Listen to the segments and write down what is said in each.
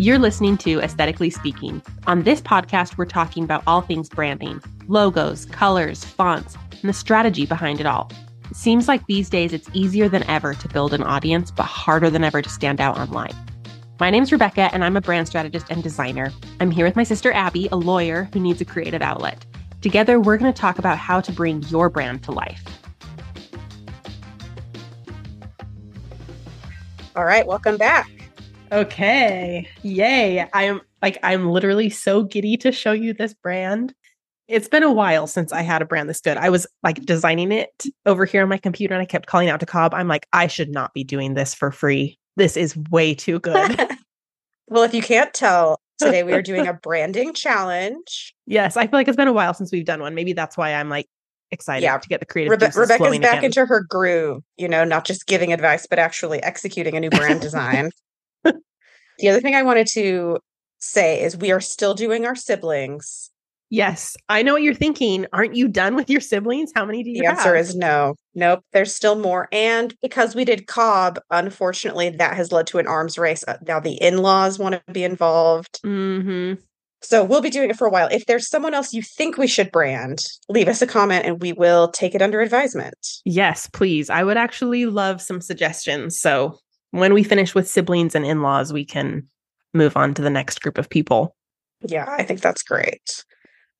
You're listening to Aesthetically Speaking. On this podcast, we're talking about all things branding logos, colors, fonts, and the strategy behind it all. It seems like these days it's easier than ever to build an audience, but harder than ever to stand out online. My name's Rebecca, and I'm a brand strategist and designer. I'm here with my sister Abby, a lawyer who needs a creative outlet. Together, we're going to talk about how to bring your brand to life. All right, welcome back. Okay. Yay. I am like I'm literally so giddy to show you this brand. It's been a while since I had a brand this good. I was like designing it over here on my computer and I kept calling out to Cobb. I'm like, I should not be doing this for free. This is way too good. well, if you can't tell, today we are doing a branding challenge. Yes, I feel like it's been a while since we've done one. Maybe that's why I'm like excited yeah. to get the creative. Rebe- Rebecca's back again. into her groove, you know, not just giving advice, but actually executing a new brand design. The other thing I wanted to say is we are still doing our siblings. Yes, I know what you're thinking. Aren't you done with your siblings? How many do you the have? The answer is no. Nope, there's still more. And because we did Cobb, unfortunately, that has led to an arms race. Uh, now the in laws want to be involved. Mm-hmm. So we'll be doing it for a while. If there's someone else you think we should brand, leave us a comment and we will take it under advisement. Yes, please. I would actually love some suggestions. So when we finish with siblings and in laws, we can move on to the next group of people. Yeah, I think that's great.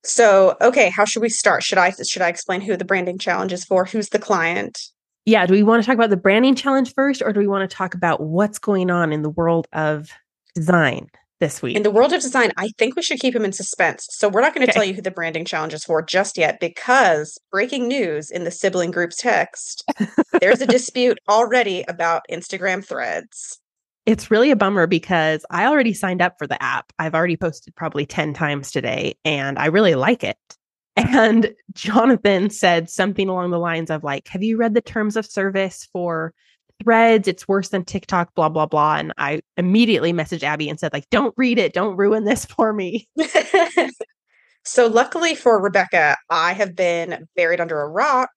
So, okay, how should we start? Should I should I explain who the branding challenge is for? Who's the client? Yeah, do we want to talk about the branding challenge first or do we want to talk about what's going on in the world of design? This week. In the world of design, I think we should keep him in suspense. So we're not going to okay. tell you who the branding challenge is for just yet because breaking news in the sibling group's text, there's a dispute already about Instagram threads. It's really a bummer because I already signed up for the app. I've already posted probably 10 times today and I really like it. And Jonathan said something along the lines of like, "Have you read the terms of service for threads. It's worse than TikTok, blah, blah, blah. And I immediately messaged Abby and said, like, don't read it. Don't ruin this for me. so luckily for Rebecca, I have been buried under a rock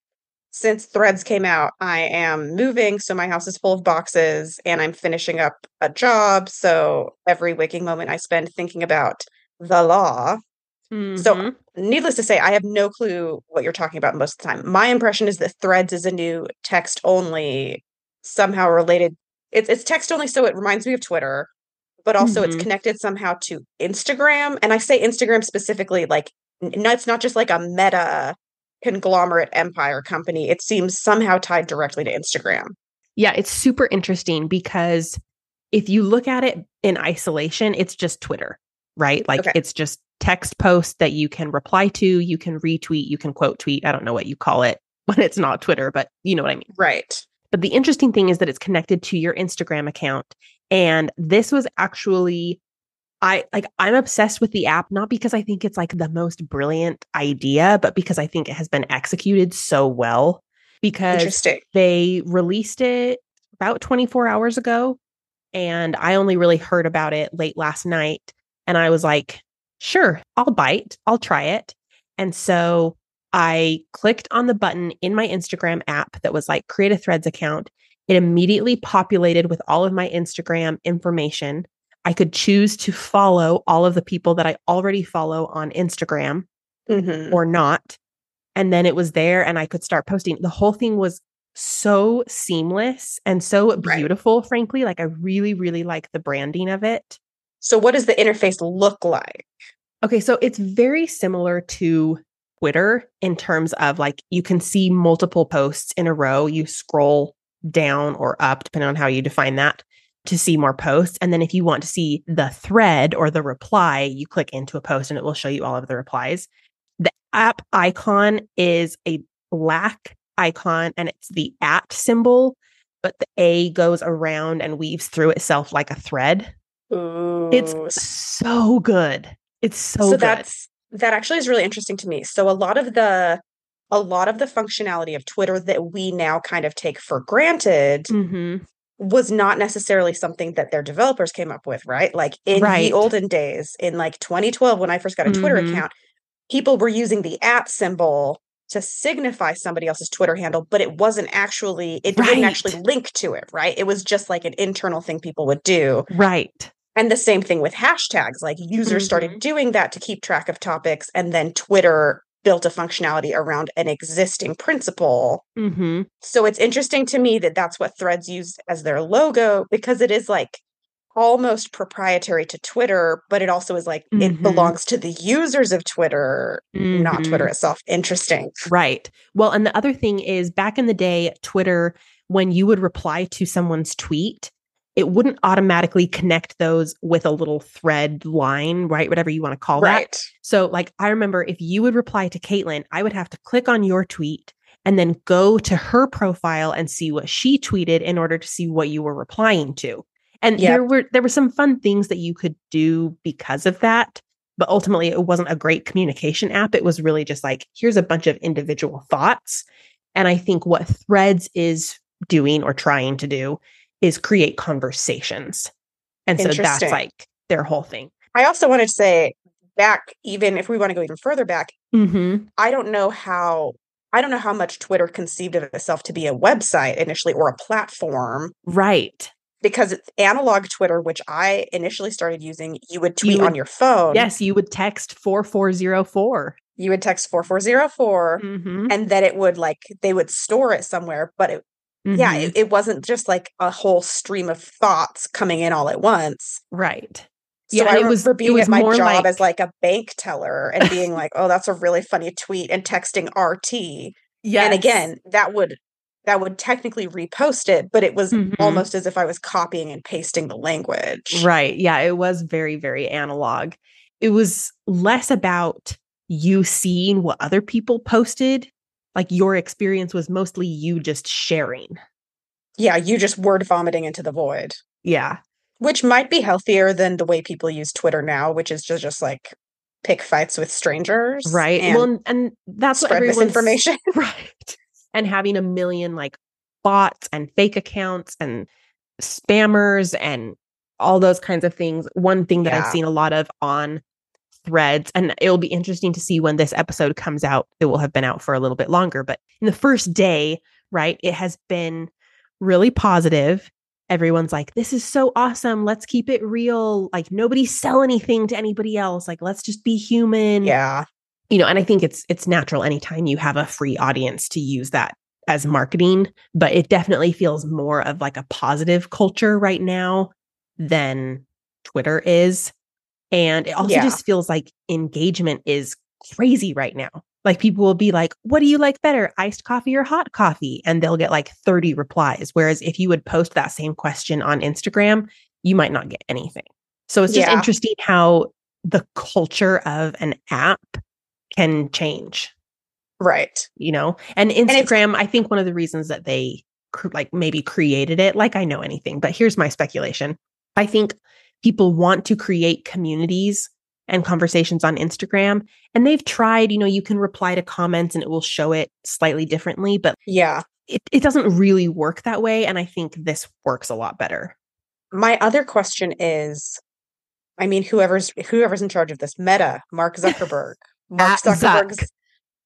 since threads came out. I am moving. So my house is full of boxes and I'm finishing up a job. So every waking moment I spend thinking about the law. Mm-hmm. So, needless to say, I have no clue what you're talking about most of the time. My impression is that Threads is a new text only somehow related. It's it's text only, so it reminds me of Twitter, but also mm-hmm. it's connected somehow to Instagram. And I say Instagram specifically, like no, it's not just like a meta conglomerate empire company. It seems somehow tied directly to Instagram. Yeah, it's super interesting because if you look at it in isolation, it's just Twitter, right? Like okay. it's just text posts that you can reply to, you can retweet, you can quote tweet. I don't know what you call it when it's not Twitter, but you know what I mean. Right. But the interesting thing is that it's connected to your Instagram account. And this was actually I like I'm obsessed with the app not because I think it's like the most brilliant idea, but because I think it has been executed so well because they released it about 24 hours ago and I only really heard about it late last night and I was like, "Sure, I'll bite. I'll try it." And so I clicked on the button in my Instagram app that was like create a threads account. It immediately populated with all of my Instagram information. I could choose to follow all of the people that I already follow on Instagram mm-hmm. or not. And then it was there and I could start posting. The whole thing was so seamless and so beautiful, right. frankly. Like I really, really like the branding of it. So, what does the interface look like? Okay, so it's very similar to Twitter in terms of like you can see multiple posts in a row. You scroll down or up, depending on how you define that, to see more posts. And then if you want to see the thread or the reply, you click into a post and it will show you all of the replies. The app icon is a black icon and it's the at symbol, but the A goes around and weaves through itself like a thread. Ooh. It's so good. It's so, so good. That's that actually is really interesting to me. So a lot of the a lot of the functionality of Twitter that we now kind of take for granted mm-hmm. was not necessarily something that their developers came up with, right? Like in right. the olden days, in like 2012, when I first got a mm-hmm. Twitter account, people were using the at symbol to signify somebody else's Twitter handle, but it wasn't actually, it right. didn't actually link to it, right? It was just like an internal thing people would do. Right. And the same thing with hashtags. Like users Mhm. started doing that to keep track of topics, and then Twitter built a functionality around an existing principle. Mhm. So it's interesting to me that that's what Threads used as their logo because it is like almost proprietary to Twitter, but it also is like Mhm. it belongs to the users of Twitter, not Mhm. Twitter itself. Interesting. Right. Well, and the other thing is back in the day, Twitter, when you would reply to someone's tweet, it wouldn't automatically connect those with a little thread line, right? Whatever you want to call that. Right. So, like, I remember if you would reply to Caitlin, I would have to click on your tweet and then go to her profile and see what she tweeted in order to see what you were replying to. And Yep. there were there were some fun things that you could do because of that, but ultimately it wasn't a great communication app. It was really just like here's a bunch of individual thoughts. And I think what Threads is doing or trying to do is create conversations. And so that's like their whole thing. I also wanted to say back, even if we want to go even further back, Mhm. I don't know how I don't know how much Twitter conceived of itself to be a website initially or a platform Right. because it's analog Twitter, which I initially started using. You would tweet would- on your phone. Yes, you would text 4404. You would text 4404 Mm-hmm. and then it would like they would store it somewhere. But it, yeah, Mm-hmm. it, it wasn't just like a whole stream of thoughts coming in all at once. right. So Yeah, I it remember was- it being was at my job like- as like a bank teller and being like, "Oh, that's a really funny tweet," and texting RT. Yeah. And again, that would that would technically repost it, but it was Mhm. almost as if I was copying and pasting the language. Right. Yeah, it was very, very analog. It was less about you seeing what other people posted. Like your experience was mostly you just sharing. Yeah, you just word vomiting into the void, Yeah. which might be healthier than the way people use Twitter now, which is just just like pick fights with strangers, Right. And well, and, that's what everyone's misinformation. right. And having a million like bots and fake accounts and spammers and all those kinds of things. One thing that Yeah. I've seen a lot of on threads, and it'll be interesting to see when this episode comes out. It will have been out for a little bit longer, but in the first day, right, it has been really positive. Everyone's like, this is so awesome. Let's keep it real. Like, nobody sell anything to anybody else. Like, let's just be human yeah, you know and i think it's it's natural anytime you have a free audience to use that as marketing but it definitely feels more of like a positive culture right now than twitter is and it also Yeah. just feels like engagement is crazy right now like people will be like what do you like better iced coffee or hot coffee and they'll get like 30 replies whereas if you would post that same question on instagram you might not get anything so it's just Yeah. interesting how the culture of an app can change right. you know and instagram i think one of the reasons that they cr- like maybe created it like i know anything but here's my speculation i think people want to create communities and conversations on instagram and they've tried you know you can reply to comments and it will show it slightly differently but Yeah. it, it doesn't really work that way and i think this works a lot better My other question is, I mean, whoever's whoever's in charge of this, Meta, Mark Zuckerberg, Mark At Zuck.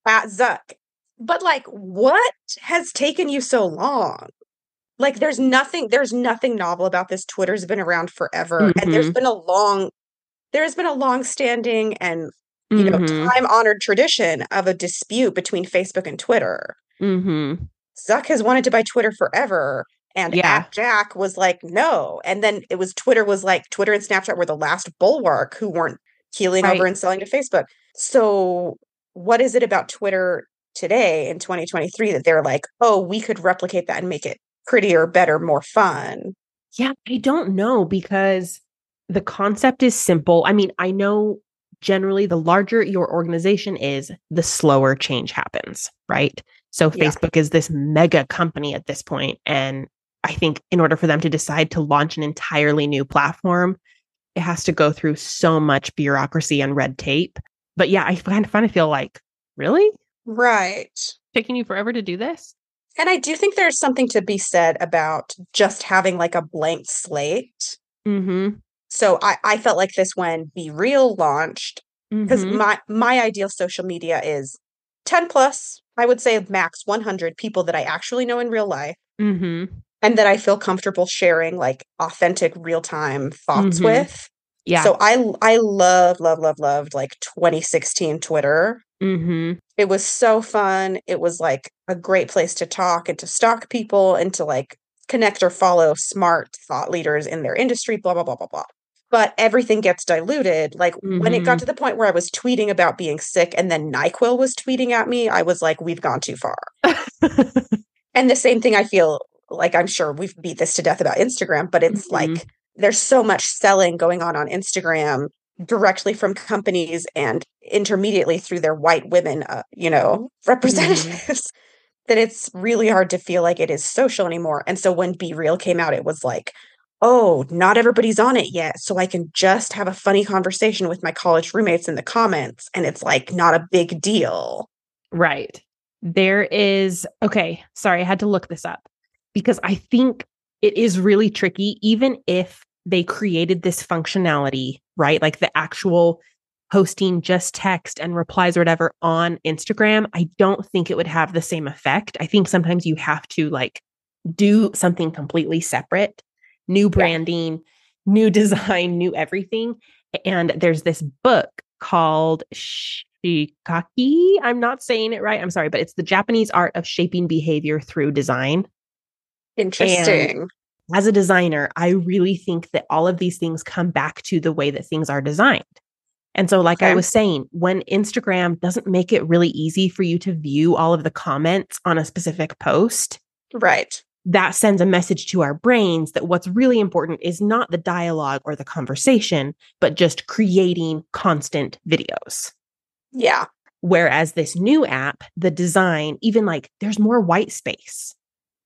At Zuck. But like, what has taken you so long? Like, there's nothing, there's nothing novel about this. Twitter's been around forever, and there's been a long, there's been a long-standing and you know Mhm, time-honored tradition of a dispute between Facebook and Twitter. mhm. Zuck has wanted to buy Twitter forever. And Yeah. Jack was like, no. And then it was Twitter was like, Twitter and Snapchat were the last bulwark who weren't keeling Right. over and selling to Facebook. So, what is it about Twitter today in 2023 that they're like, oh, we could replicate that and make it prettier, better, more fun? Yeah, I don't know because the concept is simple. I mean, I know generally the larger your organization is, the slower change happens, right? So Yeah. Facebook is this mega company at this point, And I think in order for them to decide to launch an entirely new platform, it has to go through so much bureaucracy and red tape. But yeah, I kind of, kind of feel like, really? Right. Taking you forever to do this? And I do think there's something to be said about just having like a blank slate. Mm-hmm. So I, I felt like this when Be Real launched because Mhm. my my ideal social media is 10 plus i would say max 100 people that i actually know in real life Mhm. and that I feel comfortable sharing like authentic real time thoughts Mhm. with. Yeah. So I I love love love loved like 2016 Twitter. Mm-hmm. It was so fun. It was like a great place to talk and to stalk people and to like connect or follow smart thought leaders in their industry, blah, blah, blah, blah, blah. But everything gets diluted. Like when it got Mhm. to the point where I was tweeting about being sick and then NyQuil was tweeting at me, I was like, we've gone too far. And the same thing I feel like I'm sure we've beat this to death about Instagram, but it's Mhm. like there's so much selling going on on Instagram directly from companies and intermediately through their white women, uh, you know, representatives that it's really hard to feel like it is social anymore. And so when Be Real came out, it was like, oh, not everybody's on it yet. So I can just have a funny conversation with my college roommates in the comments. And it's like not a big deal. Right. There is, okay, sorry, I had to look this up because I think it is really tricky, even if they created this functionality, right? Like the actual posting just text and replies or whatever on Instagram. I don't think it would have the same effect. I think sometimes you have to like do something completely separate, new branding, new design, new everything. And there's this book called Shikaki. I'm not saying it right. I'm sorry, but it's the Japanese art of shaping behavior through design. Interesting. As a designer, I really think that all of these things come back to the way that things are designed. And so, like I was saying, when Instagram doesn't make it really easy for you to view all of the comments on a specific post, right. that sends a message to our brains that what's really important is not the dialogue or the conversation, but just creating constant videos. Yeah. Whereas this new app, the design, even like there's more white space.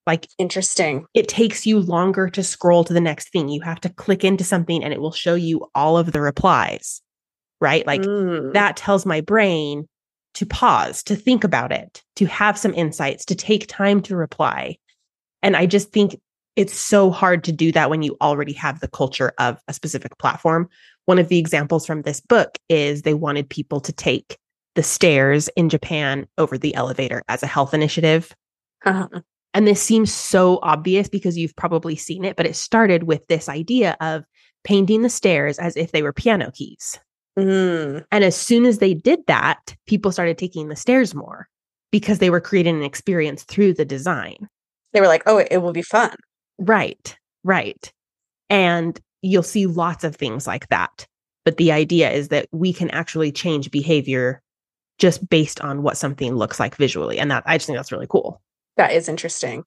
Like Interesting. it takes you longer to scroll to the next thing. You have to click into something and it will show you all of the replies, right? Like Mm. that tells my brain to pause, to think about it, to have some insights, to take time to reply. And I just think it's so hard to do that when you already have the culture of a specific platform. One of the examples from this book is they wanted people to take the stairs in Japan over the elevator as a health initiative. Uh-huh. And this seems so obvious because you've probably seen it, but it started with this idea of painting the stairs as if they were piano keys. Mm. And as soon as they did that, people started taking the stairs more because they were creating an experience through the design. They were like, oh, it, it will be fun. Right, right. And you'll see lots of things like that. But the idea is that we can actually change behavior just based on what something looks like visually. And that I just think that's really cool. That is interesting.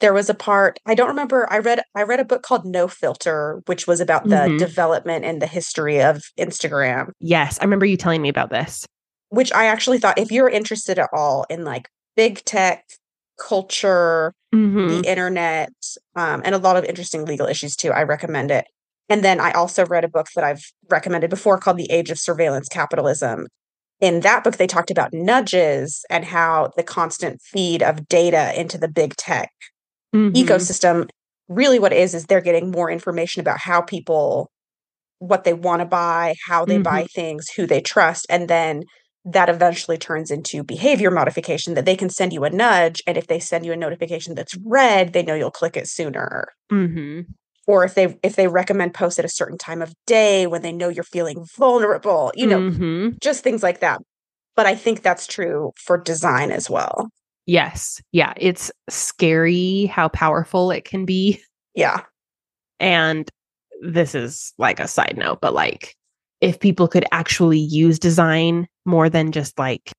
There was a part I don't remember. I read I read a book called No Filter, which was about the Mhm. development and the history of Instagram. Yes, I remember you telling me about this. Which I actually thought, if you're interested at all in like big tech, culture, Mhm. the internet, um, and a lot of interesting legal issues too. I recommend it. And then I also read a book that I've recommended before called The Age of Surveillance Capitalism. In that book, they talked about nudges and how the constant feed of data into the big tech Mhm. ecosystem really what it is is they're getting more information about how people what they want to buy, how they buy things, who they trust, and then that eventually turns into behavior modification that they can send you a nudge and if they send you a notification that's red, they know you'll click it sooner. Mhm. Or if they if they recommend posts at a certain time of day when they know you're feeling vulnerable, you know, Mhm. just things like that. But I think that's true for design as well. Yes. Yeah. It's scary how powerful it can be. Yeah. And this is like a side note, but like if people could actually use design more than just like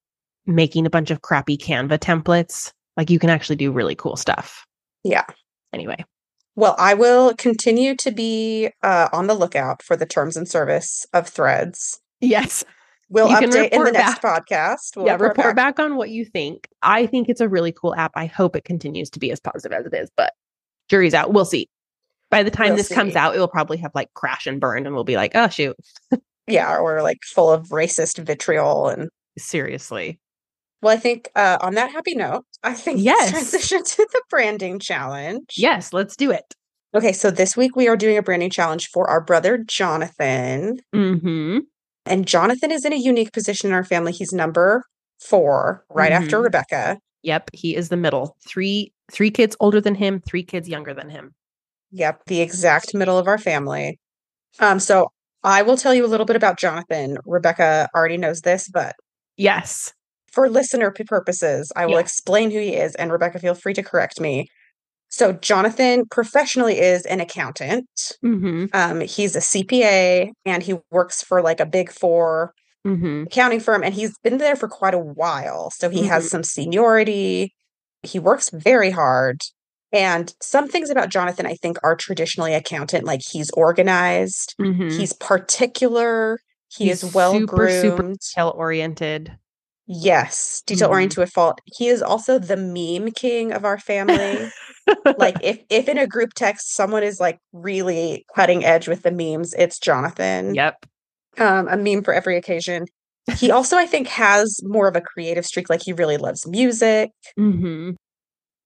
making a bunch of crappy Canva templates, like you can actually do really cool stuff. Yeah. Anyway. Well, I will continue to be uh, on the lookout for the terms and service of threads. Yes. We'll You update in the next podcast. We'll yeah. Report back. on what you think. I think it's a really cool app. I hope it continues to be as positive as it is, but jury's out. We'll see. By the time We'll this comes out, it will probably have like crash and burned and we'll be like, oh shoot. Yeah, or like full of racist vitriol and Seriously. Well, I think uh, on that happy note, I think Yes. let's transition to the branding challenge. Yes, let's do it. Okay, so this week we are doing a branding challenge for our brother Jonathan. Mm-hmm. And Jonathan is in a unique position in our family. He's number four, right after Mhm. Rebecca. Yep, he is the middle. Three three kids older than him, three kids younger than him. Yep, the exact middle of our family. Um, so I will tell you a little bit about Jonathan. Rebecca already knows this, but Yes. For listener purposes, I will Yeah. explain who he is, and Rebecca, feel free to correct me. So Jonathan professionally is an accountant. Mm-hmm. Um, he's a CPA and he works for like a big four Mm-hmm. accounting firm, and he's been there for quite a while. So he Mhm. has some seniority. He works very hard. And some things about Jonathan, I think, are traditionally accountant. Like he's organized, Mm-hmm. he's particular, he He's is well super, super groomed. detail oriented. Yes, detail Mhm. oriented to a fault. He is also the meme king of our family. like if if in a group text someone is like really cutting edge with the memes, it's Jonathan. yep. Um, a meme for every occasion. He also, I think, has more of a creative streak. Like he really loves music. Mm-hmm.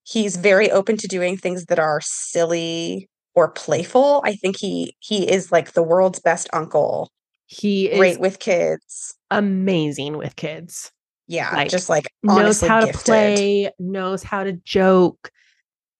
He's very open to doing things that are silly or playful. I think he he is like the world's best uncle. He is Great with kids. amazing with kids. Yeah, Like, just like knows how to play, knows how to joke.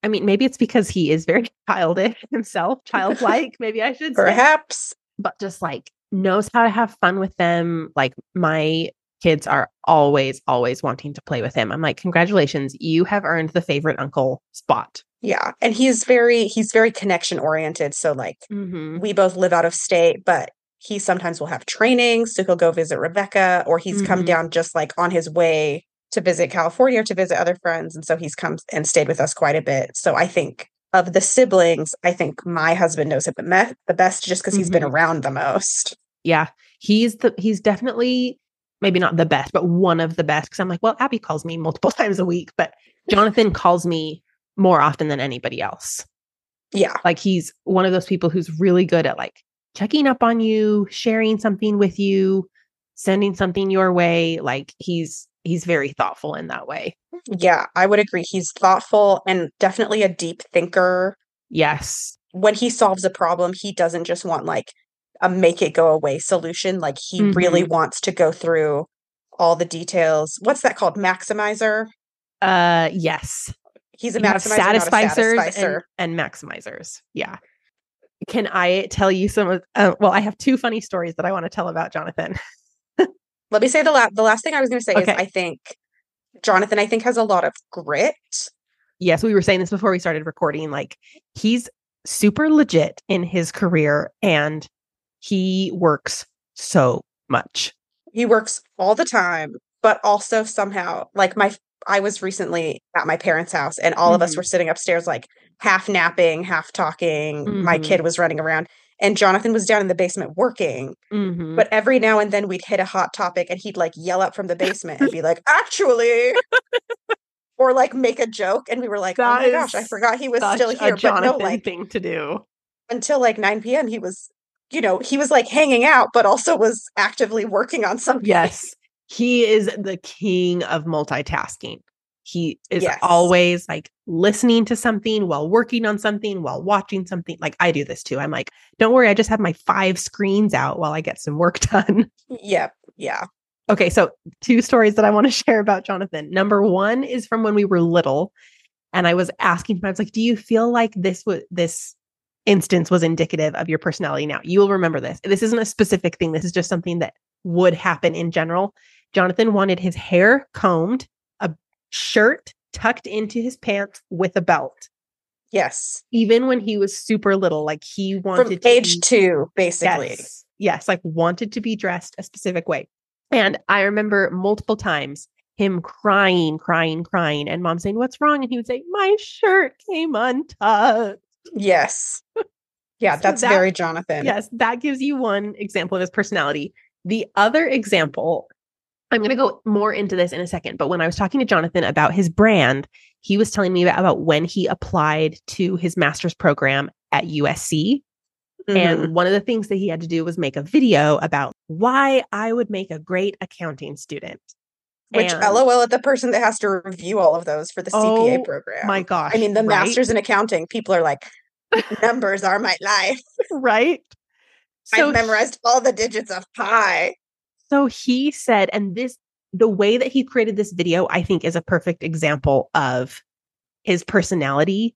I mean, maybe it's because he is very childish himself, childlike, maybe I should say. Perhaps. But just like knows how to have fun with them. Like my kids are always, always wanting to play with him. I'm like, congratulations, you have earned the favorite uncle spot. Yeah, and he's very he's very connection oriented. So like Mm-hmm. we both live out of state, but he sometimes will have training, so he'll go visit Rebecca, or he's come Mhm. down just like on his way to visit California or to visit other friends, and so he's come and stayed with us quite a bit. So I think of the siblings, I think my husband knows him the, best just because he's been Mhm. around the most. Yeah. He's the he's definitely maybe not the best, but one of the best. Cause I'm like, well, Abby calls me multiple times a week, but Jonathan calls me more often than anybody else. Yeah, Like he's one of those people who's really good at like checking up on you, sharing something with you, sending something your way. Like he's he's very thoughtful in that way. yeah, I would agree. He's thoughtful and definitely a deep thinker. Yes. When he solves a problem, he doesn't just want like a make it go away solution. Like he really wants to go through all the details. What's that called? Maximizer. Uh yes. He's a maximizer, satisficers satisficer. and, and maximizers. Yeah. Can I tell you some of uh, well, I have two funny stories that I want to tell about Jonathan. Let me say the last the last thing I was going to say Okay. is I think Jonathan I think has a lot of grit. yes, we were saying this before we started recording. Like he's super legit in his career and he works so much. He works all the time, but also somehow like my I was recently at my parents' house and all of us Mhm. were sitting upstairs like half napping, half talking. My Mhm. kid was running around and Jonathan was down in the basement working. Mhm. But every now and then we'd hit a hot topic and he'd like yell up from the basement and be like, actually, or like make a joke. And we were like, oh my gosh, I forgot he was still here. But no, Jonathan like thing to do. until like 9 p.m., he was, you know, he was like hanging out, but also was actively working on something. Yes. He is the king of multitasking. He is Yes. always like listening to something while working on something, while watching something. Like I do this too. I'm like, don't worry, I just have my five screens out while I get some work done. Yep. Yeah. Okay, so two stories that I want to share about Jonathan. Number one is from when we were little, and I was asking him, I was like, "Do you feel like this was this instance was indicative of your personality?" Now you will remember this. This isn't a specific thing. This is just something that would happen in general. Jonathan wanted his hair combed, a shirt tucked into his pants with a belt, Yes. even when he was super little. Like he wanted From to age be- two, basically. Yes. Yes. Like wanted to be dressed a specific way. And I remember multiple times him crying, crying, crying, and mom saying, What's wrong? And he would say, My shirt came untucked. Yes. Yeah, So that's that- very Jonathan. Yes, that gives you one example of his personality. The other example, I'm going to go more into this in a second, but when I was talking to Jonathan about his brand, he was telling me about, about when he applied to his master's program at USC. Mhm. And one of the things that he had to do was make a video about why I would make a great accounting student. Which And- LOL at the person that has to review all of those for the CPA Oh program. My gosh. I mean, the right? masters in accounting, people are like, numbers are my life. right? So I've memorized all the digits of pi. So he said, and this the way that he created this video, I think, is a perfect example of his personality.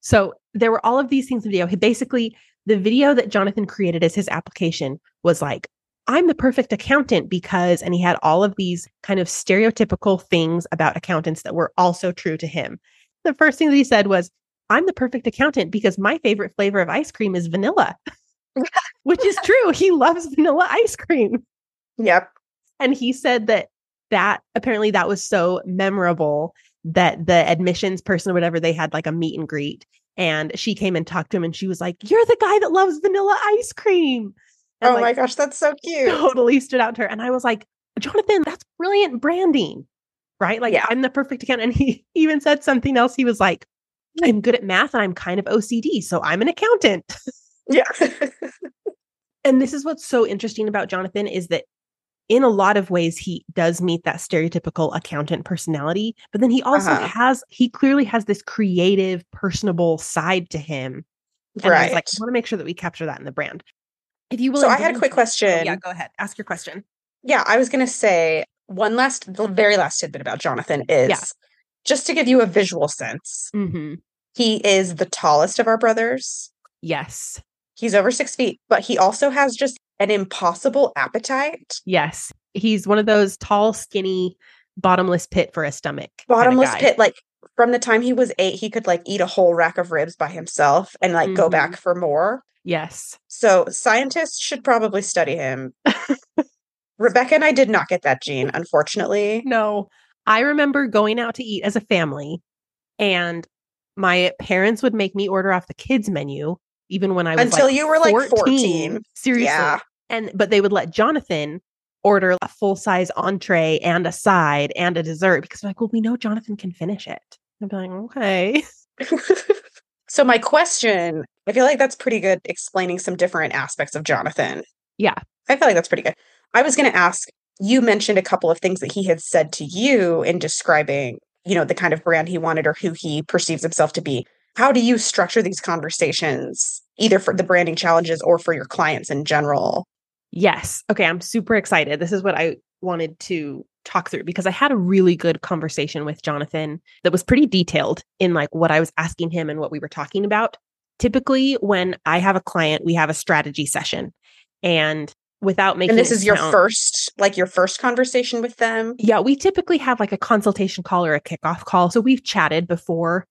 So there were all of these things in the video. He basically, the video that Jonathan created as his application was like, I'm the perfect accountant because, and he had all of these kind of stereotypical things about accountants that were also true to him. The first thing that he said was, I'm the perfect accountant because my favorite flavor of ice cream is vanilla, which is true. He loves vanilla ice cream. Yep. And he said that that apparently that was so memorable that the admissions person or whatever they had like a meet and greet and she came and talked to him and she was like you're the guy that loves vanilla ice cream and oh like, my gosh, that's so cute. totally stood out to her and i was like jonathan that's brilliant branding right like Yeah. i'm the perfect account and he even said something else he was like i'm good at math and i'm kind of ocd so i'm an accountant Yeah. and this is what's so interesting about Jonathan is that in a lot of ways he does meet that stereotypical accountant personality, but then he also Uh-huh. has he clearly has this creative, personable side to him. And right. like, I want to make sure that we capture that in the brand. If you will, so I had a quick question. Yeah, go ahead. Ask your question. Yeah, I was going to say one last, the very last tidbit about Jonathan is Yeah. just to give you a visual sense. Mm-hmm. He is the tallest of our brothers. Yes. He's over six feet, but he also has just an impossible appetite. Yes. He's one of those tall, skinny, bottomless pit for a stomach. Bottomless pit. Like from the time he was eight, he could like eat a whole rack of ribs by himself and like go Mhm. back for more. Yes. So scientists should probably study him. Rebecca and I did not get that gene, unfortunately. No, I remember going out to eat as a family, and my parents would make me order off the kids' menu, even when I was Until like you were, like, 14. Seriously, Yeah. and but they would let Jonathan order a full size entree and a side and a dessert because they're like, well, we know Jonathan can finish it. Be like, okay, so my question, I feel like that's pretty good explaining some different aspects of Jonathan. Yeah. I feel like that's pretty good. I was going to ask, you mentioned a couple of things that he had said to you in describing, you know, the kind of brand he wanted or who he perceives himself to be. How do you structure these conversations either for the branding challenges or for your clients in general? Yes. Okay. I'm super excited. This is what I wanted to talk through because I had a really good conversation with Jonathan that was pretty detailed in like what I was asking him and what we were talking about. Typically, when I have a client, we have a strategy session. And without making And this is your sound- first like your first conversation with them? Yeah, we typically have like a consultation call or a kickoff call. So we've chatted before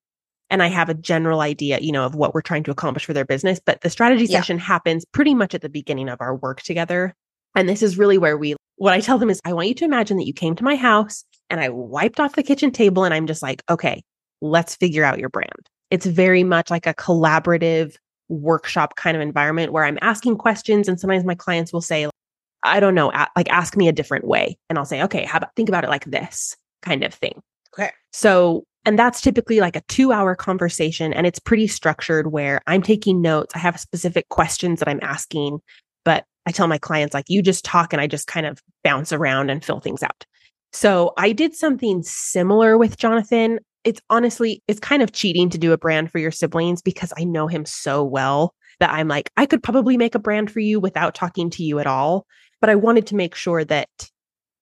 and I have a general idea, you know, of what we're trying to accomplish for their business. But the strategy Yeah. session happens pretty much at the beginning of our work together. And this is really where we, what I tell them is, I want you to imagine that you came to my house and I wiped off the kitchen table and I'm just like, okay, let's figure out your brand. It's very much like a collaborative workshop kind of environment where I'm asking questions. And sometimes my clients will say, I don't know, like ask me a different way. And I'll say, okay, how about think about it like this kind of thing. Okay. So, and that's typically like a two hour conversation and it's pretty structured where I'm taking notes. I have specific questions that I'm asking, but I tell my clients, like, you just talk and I just kind of bounce around and fill things out. So I did something similar with Jonathan. It's honestly, it's kind of cheating to do a brand for your siblings because I know him so well that I'm like, I could probably make a brand for you without talking to you at all. But I wanted to make sure that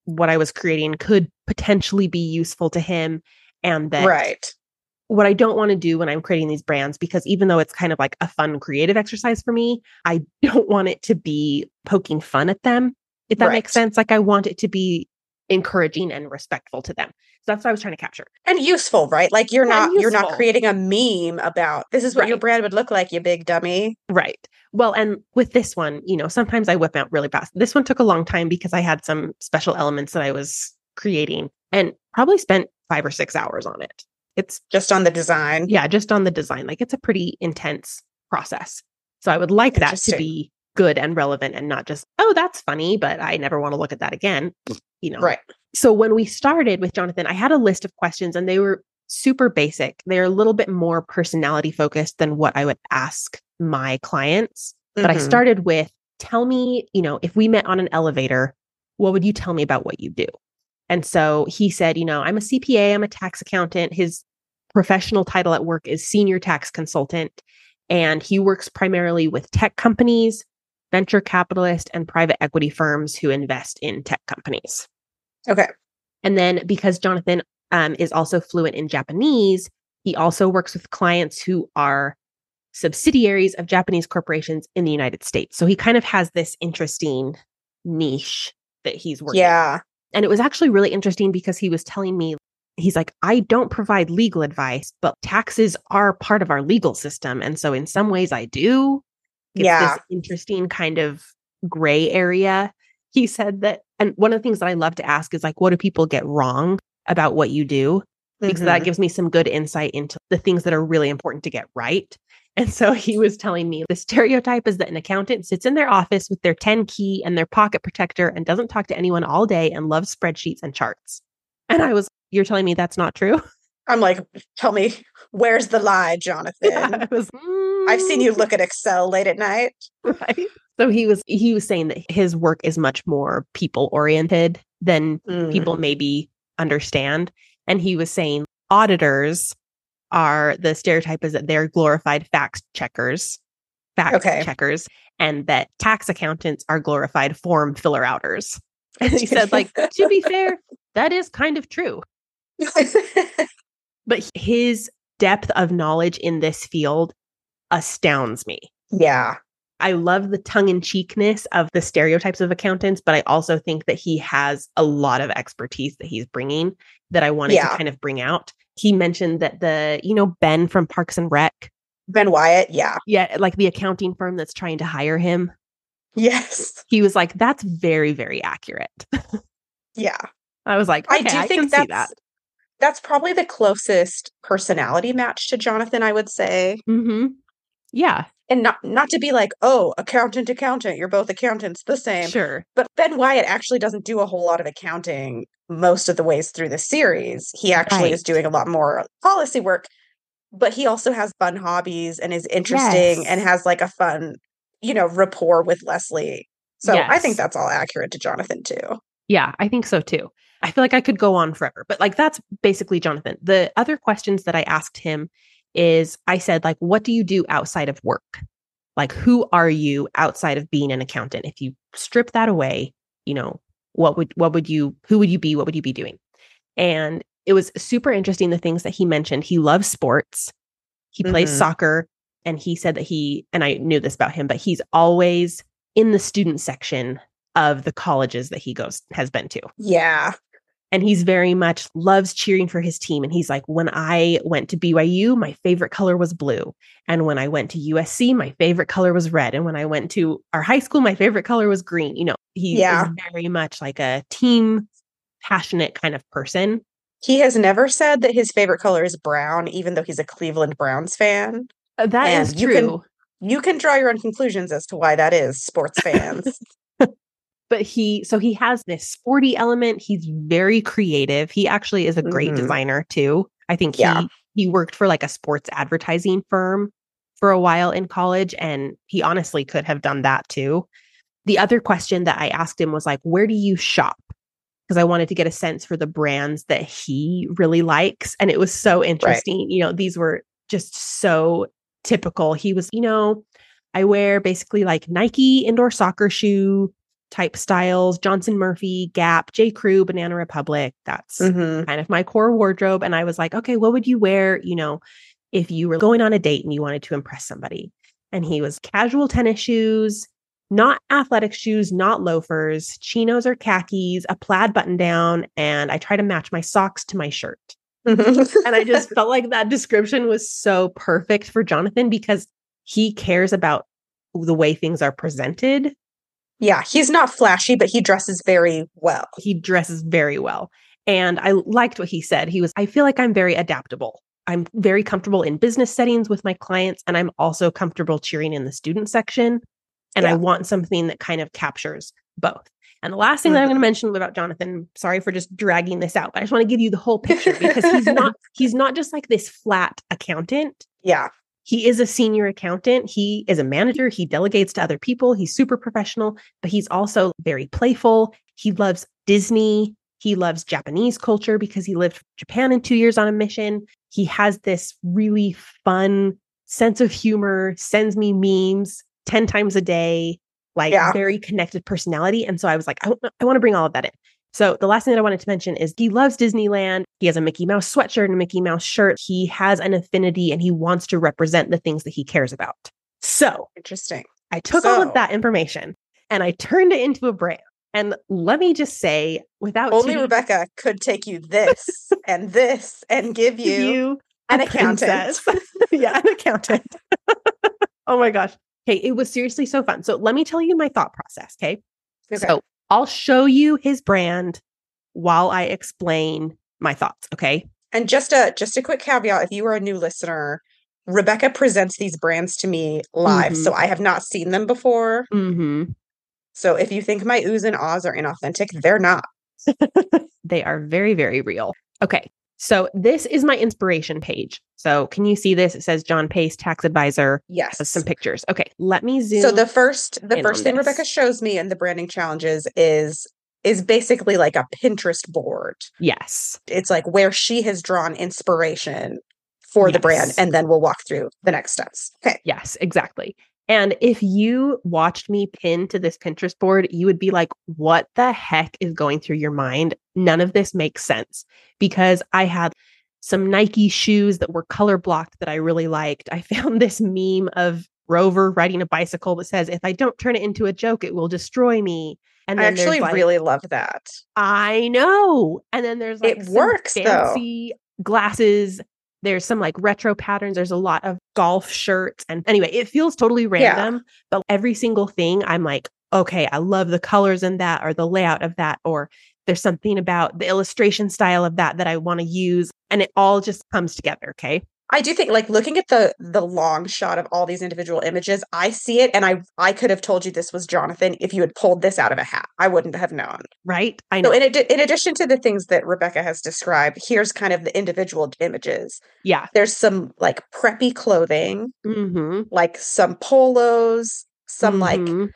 what I was creating could potentially be useful to him and that Right. what I don't want to do when I'm creating these brands, because even though it's kind of like a fun creative exercise for me, I don't want it to be poking fun at them, if that makes sense. Like I want it to be encouraging and respectful to them. So that's what I was trying to capture. And useful, right? Like you're Yeah, not you're not creating a meme about this is what your brand would look like, you big dummy. Right. Well, and with this one, you know, sometimes I whip out really fast. This one took a long time because I had some special elements that I was creating and probably spent five or six hours on it. It's Just on the design. yeah, just on the design. Like it's a pretty intense process. So I would like that to be good and relevant and not just, oh, that's funny, but I never want to look at that again. You know. Right. So when we started with Jonathan, I had a list of questions and they were super basic. They're a little bit more personality focused than what I would ask my clients. But I Mhm. started with tell me, you know, if we met on an elevator, what would you tell me about what you do? And so he said, you know, I'm a CPA, I'm a tax accountant. His professional title at work is senior tax consultant. And he works primarily with tech companies, venture capitalists, and private equity firms who invest in tech companies. Okay. And then because Jonathan um, is also fluent in Japanese, he also works with clients who are subsidiaries of Japanese corporations in the United States. So he kind of has this interesting niche that he's working. Yeah. And it was actually really interesting because he was telling me, he's like, I don't provide legal advice, but taxes are part of our legal system. And so in some ways I do. It's Yeah. this interesting kind of gray area. He said that, and one of the things that I love to ask is like, what do people get wrong about what you do? Because that Mhm. gives me some good insight into the things that are really important to get right. And so he was telling me the stereotype is that an accountant sits in their office with their 10 key and their pocket protector and doesn't talk to anyone all day and loves spreadsheets and charts. And I was, you're telling me that's not true? I'm like, tell me, where's the lie, Jonathan? I was, I've seen you "Mm." look at Excel late at night. right. So he was he was saying that his work is much more people oriented than Mm. people maybe understand. And he was saying auditors are the stereotype is that they're glorified fact checkers, fact Okay. checkers, and that tax accountants are glorified form filler outers. And he said, like, to be fair, that is kind of true. But his depth of knowledge in this field astounds me. yeah. I love the tongue in cheekness of the stereotypes of accountants, but I also think that he has a lot of expertise that he's bringing that I wanted Yeah. to kind of bring out. He mentioned that the, you know, Ben from Parks and Rec, Ben Wyatt. Yeah. yeah, like the accounting firm that's trying to hire him, Yes. he was like, that's very, very accurate. Yeah. I was like, I do I, think that's that. that's probably the closest personality match to Jonathan, I would say. hmm Yeah, And not not to be like, oh, accountant, accountant, you're both accountants, the same. sure. But Ben Wyatt actually doesn't do a whole lot of accounting most of the ways through the series. He actually is doing a lot more policy work, but he also has fun hobbies and is interesting and has like a fun, you know, rapport with Leslie. So I think that's all accurate to Jonathan too. Yeah, I think so too. I feel like I could go on forever, but like that's basically Jonathan. The other questions that I asked him is I said, like, what do you do outside of work? Like, who are you outside of being an accountant? If you strip that away, you know, what would, what would you, who would you be? What would you be doing? And it was super interesting the things that he mentioned. He loves sports, he plays Mhm. soccer, and he said that he, and I knew this about him, but he's always in the student section of the colleges that he goes has been to Yeah. And he's very much loves cheering for his team and he's like when i went to byu my favorite color was blue and when i went to usc my favorite color was red and when i went to our high school my favorite color was green you know he Yeah. is very much like a team passionate kind of person He has never said that his favorite color is brown, even though he's a Cleveland Browns fan. Uh, That is And you can- true You can draw your own conclusions as to why that is, sports fans. but he so he has this sporty element. He's very creative. He actually is a great Mhm. designer too. I think Yeah. he he worked for like a sports advertising firm for a while in college and he honestly could have done that too. The other question that i asked him was like where do you shop? Because i wanted to get a sense for the brands that he really likes and it was so interesting. You know these were just so typical. He was you know i wear basically like nike indoor soccer shoe type styles johnston murphy gap j crew banana republic that's Mhm. kind of my core wardrobe. And I was like, okay, what would you wear, you know, if you were going on a date and you wanted to impress somebody? And he was casual tennis shoes, not athletic shoes, not loafers, chinos or khakis, a plaid button down. And I try to match my socks to my shirt. And I just felt like that description was so perfect for Jonathan because he cares about the way things are presented. Yeah, he's not flashy, but he dresses very well. he dresses very well. And I liked what he said. He was, I feel like I'm very adaptable. I'm very comfortable in business settings with my clients, and I'm also comfortable cheering in the student section. And I want something that kind of captures both. And the last thing that I'm mm-hmm. going to mention about Jonathan, sorry for just dragging this out, but I just want to give you the whole picture because he's not he's not just like this flat accountant Yeah. He is a senior accountant. He is a manager. He delegates to other people. He's super professional, but he's also very playful. He loves Disney. He loves Japanese culture because he lived Japan in two years on a mission. He has this really fun sense of humor, sends me memes 10 times a day, like Yeah. very connected personality. And so I was like, I, I want to bring all of that in. So the last thing that I wanted to mention is he loves Disneyland. He has a Mickey Mouse sweatshirt and a Mickey Mouse shirt. He has an affinity and he wants to represent the things that he cares about. So Interesting. I took all of that information and I turned it into a brand. And let me just say, without Only too- Rebecca could take you this and this and give give you, you an accountant. yeah, an accountant. oh my gosh. Okay, it was seriously so fun. So let me tell you my thought process. Okay. Okay. So I'll show you his brand while I explain my thoughts. Okay. And just a just a quick caveat: if you are a new listener, Rebecca presents these brands to me live, so I have not seen them before. Mm-hmm. So if you think my oohs and ahs are inauthentic, they're not. They are very, very real. Okay. So this is my inspiration page. So can you see this? It says John Pace, tax advisor. Yes. Some pictures. Okay. Let me zoom. So the first the first thing this. Rebecca shows me in the branding challenges is is basically like a Pinterest board. yes. It's like where she has drawn inspiration for the brand, and then we'll walk through the next steps. Okay. Yes, exactly. And if you watched me pin to this Pinterest board, you would be like, what the heck is going through your mind? None of this makes sense because I had some Nike shoes that were color blocked that I really liked. I found this meme of Grover riding a bicycle that says, if I don't turn it into a joke, it will destroy me. And I actually like, really love that. I know. And then there's like It works, though. fancy glasses. There's some like retro patterns. There's a lot of golf shirts. And anyway, it feels totally Yeah. random, but every single thing I'm like, okay, I love the colors in that or the layout of that, or there's something about the illustration style of that that I want to use. And it all just comes together. Okay. I do think like looking at the the long shot of all these individual images, I see it and I I could have told you this was Jonathan if you had pulled this out of a hat. I wouldn't have known. Right. I know. So in, addi- in addition to the things that Rebecca has described, here's kind of the individual images. yeah. There's some like preppy clothing, hmm like some polos, some like Mhm.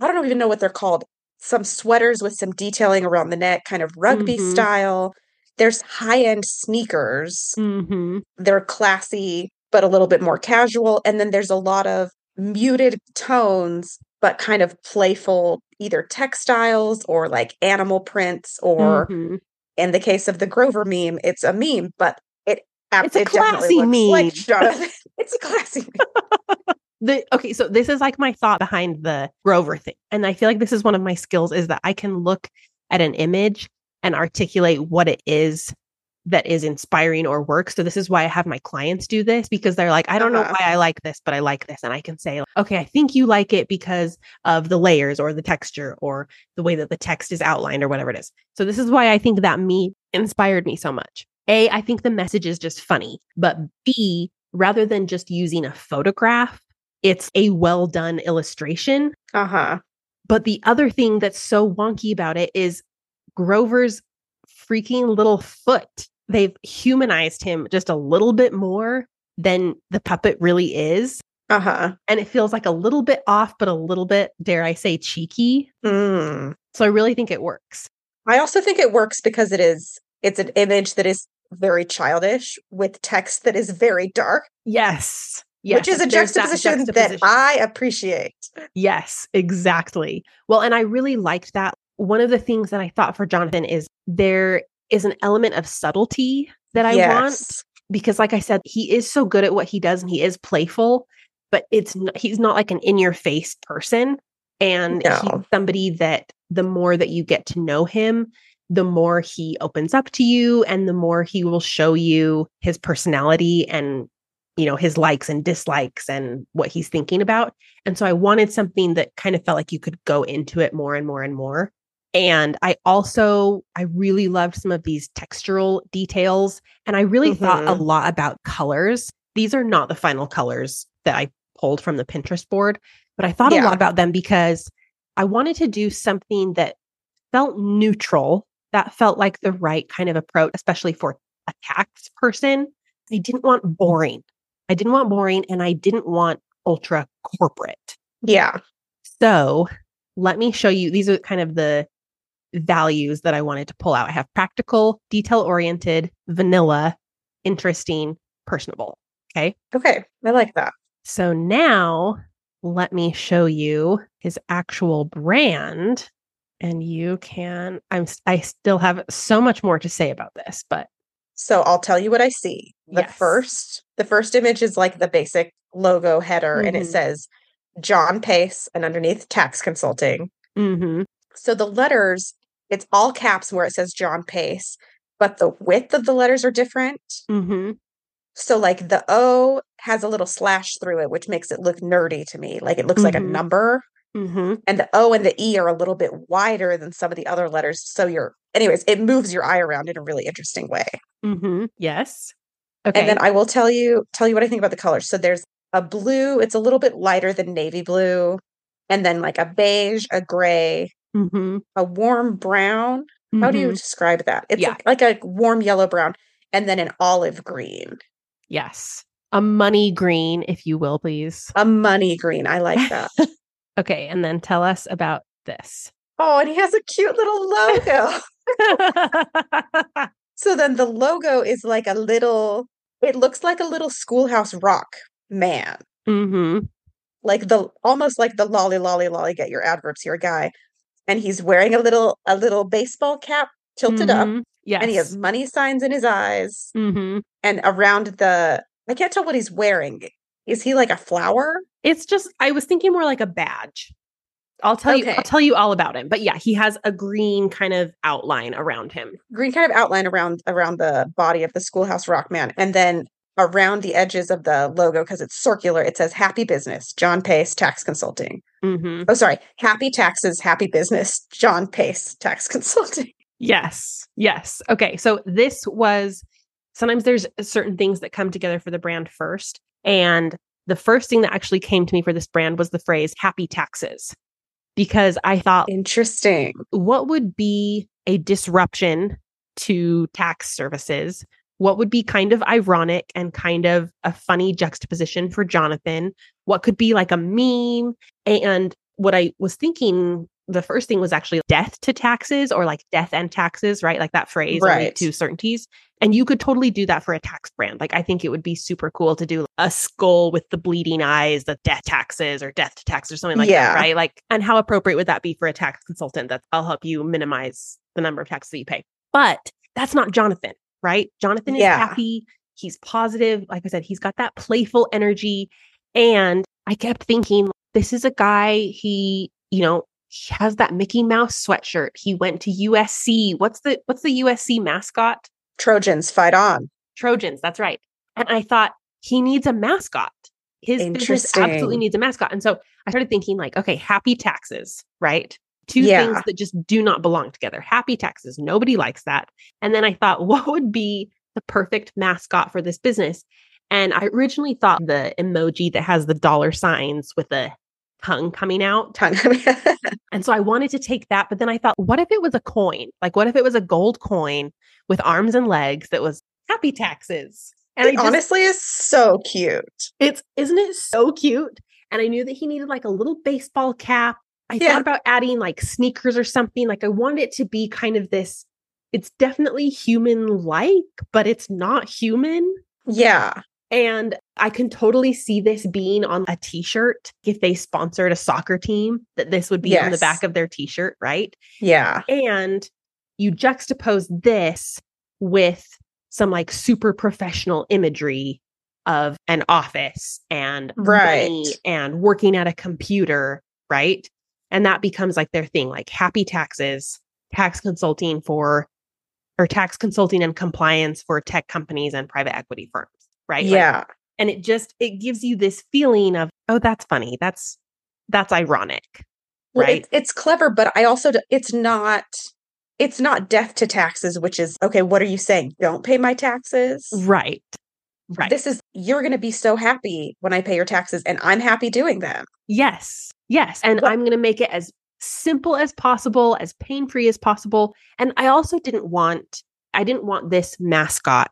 I don't even know what they're called. Some sweaters with some detailing around the neck, kind of rugby Mhm. style. There's high-end sneakers. hmm they're classy but a little bit more casual and then there's a lot of muted tones but kind of playful either textiles or like animal prints or Mhm. in the case of the grover meme it's a meme but it It's a it definitely classy meme. like Jonathan. it's a classy meme. the okay so this is like my thought behind the grover thing and i feel like this is one of my skills is that i can look at an image and articulate what it is that is inspiring or works so this is why i have my clients do this because they're like i don't know Uh-huh. why i like this but i like this and i can say okay i think you like it because of the layers or the texture or the way that the text is outlined or whatever it is so this is why i think that me inspired me so much a i think the message is just funny but b rather than just using a photograph it's a well done illustration. Uh-huh. But the other thing that's so wonky about it is Grover's freaking little foot. They've humanized him just a little bit more than the puppet really is. Uh-huh. And it feels like a little bit off, but a little bit, dare I say, cheeky. Mm. So I really think it works. I also think it works because it is it's an image that is very childish with text that is very dark, Yes. Yes. which is a there's that juxtaposition, that. I appreciate. Yes, exactly. Well, and I really liked that. One of the things that I thought for Jonathan is there is an element of subtlety that I want because like I said, he is so good at what he does and he is playful, but it's n- he's not like an in your face person and No. he's somebody that the more that you get to know him, the more he opens up to you and the more he will show you his personality and you know his likes and dislikes and what he's thinking about. And so I wanted something that kind of felt like you could go into it more and more and more. And I also I really loved some of these textural details and I really thought a Mhm. lot about colors. These are not the final colors that I pulled from the Pinterest board, but I thought a lot about them because I wanted to do something that felt neutral, that felt like the right kind of approach, especially for a tax person. I didn't want boring. I didn't want boring and I didn't want ultra corporate. Yeah. So let me show you. These are kind of the values that I wanted to pull out. I have practical, detail oriented, vanilla, interesting, personable. Okay. Okay. I like that. So now let me show you his actual brand and you can i'm i still have so much more to say about this but so i'll tell you what i see the Yes. first the first image is like the basic logo header and it Mhm. says john pace and underneath tax consulting mm-hmm, so the letters it's all caps where it says john pace but the width of the letters are different mm-hmm, so like the o has a little slash through it which makes it look nerdy to me like it looks like a Mhm. number mm-hmm. and the O and the E are a little bit wider than some of the other letters. So you're, anyways, it moves your eye around in a really interesting way. Mm-hmm. yes okay And then I will tell you tell you what I think about the colors. So there's a blue, it's a little bit lighter than navy blue, and then like a beige, a gray, mm-hmm, a warm brown. How do you mhm. describe that? It's Yeah. like, like a warm yellow brown, and then an olive green, yes a money green if you will please a money green. I like that. okay and then tell us about this oh, and he has a cute little logo. So then the logo is like a little, it looks like a little schoolhouse rock man. mm-hmm, Like the almost like the lolly lolly lolly get your adverbs here guy. And he's wearing a little a little baseball cap tilted up mhm, yes and he has money signs in his eyes mm-hmm. and around the I can't tell what he's wearing. Is he like a flower? It's just I was thinking more like a badge. I'll tell you I'll tell you all about him. But yeah, he has a green kind of outline around him. Green kind of outline around around the body of the schoolhouse rock man. And then around the edges of the logo, because it's circular, it says happy business, John Pace Tax Consulting. hmm Oh, sorry. Happy taxes, happy business. John Pace, tax consulting. Yes. Yes. Okay. So this was sometimes there's certain things that come together for the brand first. And the first thing that actually came to me for this brand was the phrase happy taxes. Because I thought, Interesting. what would be a disruption to tax services? What would be kind of ironic and kind of a funny juxtaposition for Jonathan? What could be like a meme? And what I was thinking, the first thing was actually death to taxes or like death and taxes, right? Like that phrase, Right. two certainties. And you could totally do that for a tax brand. Like I think it would be super cool to do a skull with the bleeding eyes, the death taxes or death to tax or something like Yeah. that, right? Like, and how appropriate would that be for a tax consultant that I'll help you minimize the number of taxes that you pay? But that's not Jonathan, right? Jonathan is Yeah. happy. He's positive. Like I said, he's got that playful energy. And I kept thinking, this is a guy, he, you know, he has that Mickey Mouse sweatshirt. He went to USC. What's the what's the USC mascot? Trojans, fight on. Trojans, that's right. And I thought he needs a mascot. His business absolutely needs a mascot. And so I started thinking, like, okay, happy taxes, right? Two Yeah. things that just do not belong together. Happy taxes. Nobody likes that. And then I thought, what would be the perfect mascot for this business? And I originally thought the emoji that has the dollar signs with the tongue coming out. Ton- And so I wanted to take that, but then I thought, what if it was a coin? Like, what if it was a gold coin with arms and legs that was happy taxes? And it just, honestly is so cute. it's isn't it so cute? And I knew that he needed like a little baseball cap. I Yeah. thought about adding like sneakers or something. Like I wanted it to be kind of this. It's definitely human like, but it's not human. Yeah. And I can totally see this being on a t-shirt if they sponsored a soccer team, that this would be on the back of their t-shirt, right? Yeah. And you juxtapose this with some like super professional imagery of an office and Right. and working at a computer, right? And that becomes like their thing, like happy taxes, tax consulting for or tax consulting and compliance for tech companies and private equity firms, right? Like, Yeah. and it just it gives you this feeling of, oh, that's funny. That's that's ironic. Well, right? It's, it's clever, but I also, it's not, it's not death to taxes, which is, okay, what are you saying? Don't pay my taxes? Right. Right. This is, you're going to be so happy when I pay your taxes, and I'm happy doing them. Yes. Yes. And But- I'm going to make it as simple as possible, as pain free as possible. And I also didn't want, I didn't want this mascot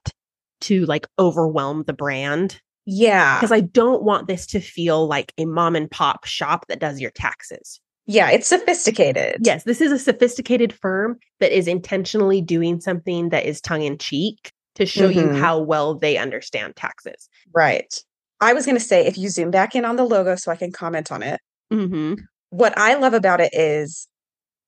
to like overwhelm the brand Yeah. because I don't want this to feel like a mom and pop shop that does your taxes. Yeah. It's sophisticated. Yes, this is a sophisticated firm that is intentionally doing something that is tongue in cheek to show you Mhm. how well they understand taxes. Right. I was going to say, if you zoom back in on the logo so I can comment on it, hmm what I love about it is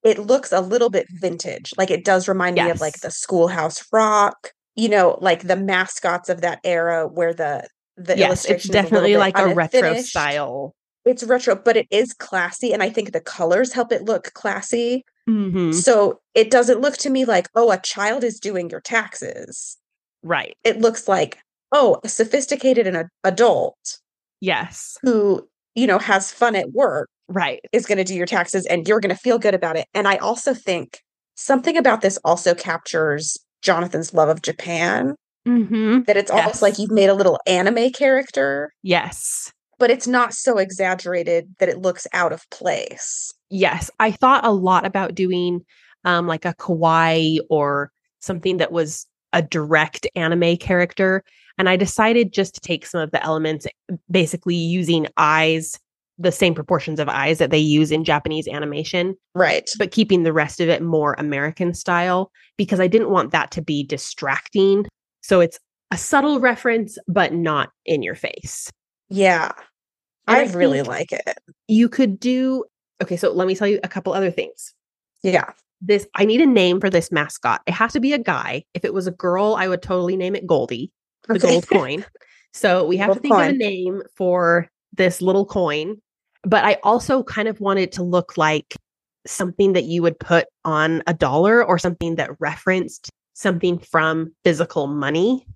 it looks a little bit vintage. Like it does remind me of like the Schoolhouse Rock, you know, like the mascots of that era where the the yes, illustration it's is a definitely like a retro style. It's retro, but it is classy, and I think the colors help it look classy. Mhm. So it doesn't look to me like, oh, a child is doing your taxes. Right. It looks like, oh, a sophisticated and adult Yes. who, you know, has fun at work Right. is going to do your taxes and you're going to feel good about it. And I also think something about this also captures Jonathan's love of Japan, hmm that it's almost Yes. like you've made a little anime character, Yes. but it's not so exaggerated that it looks out of place. Yes. I thought a lot about doing um like a kawaii or something that was a direct anime character. And I decided just to take some of the elements, basically using eyes, the same proportions of eyes that they use in Japanese animation, Right. but keeping the rest of it more American style because I didn't want that to be distracting. So it's a subtle reference, but not in your face. Yeah. I, I really like it. You could do, okay, so let me tell you a couple other things. Yeah. This, I need a name for this mascot. It has to be a guy. If it was a girl, I would totally name it Goldie, the Okay. gold coin. So we have to Gold think of a name for this little coin. But I also kind of wanted it to look like something that you would put on a dollar or something that referenced something from physical money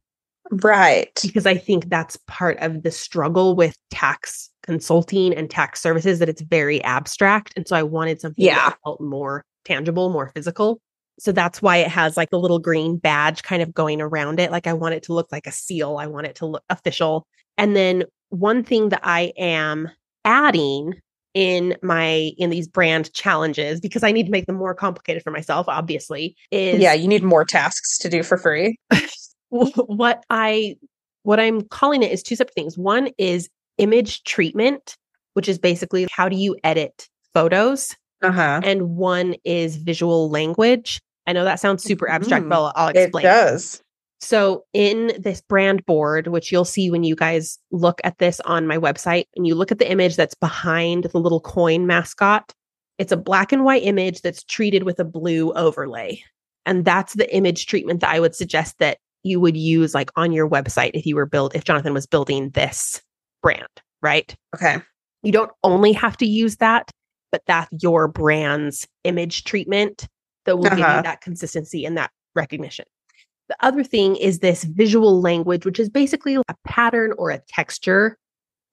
Right. because I think that's part of the struggle with tax consulting and tax services that it's very abstract. And so I wanted something Yeah. that felt more tangible, more physical. So that's why it has like the little green badge kind of going around it. Like I want it to look like a seal. I want it to look official. And then one thing that I am adding in my in these brand challenges because I need to make them more complicated for myself obviously is Yeah, you need more tasks to do for free. what I what I'm calling it is two separate things. One is image treatment, which is basically how do you edit photos, Uh-huh. and one is visual language. I know that sounds super abstract, Mm, but I'll, I'll It explain. does. So, in this brand board, which you'll see when you guys look at this on my website, and you look at the image that's behind the little coin mascot, it's a black and white image that's treated with a blue overlay. And that's the image treatment that I would suggest that you would use like on your website if you were built if Jonathan was building this brand, right? Okay. You don't only have to use that, but that's your brand's image treatment that will give Uh-huh. you that consistency and that recognition. The other thing is this visual language, which is basically a pattern or a texture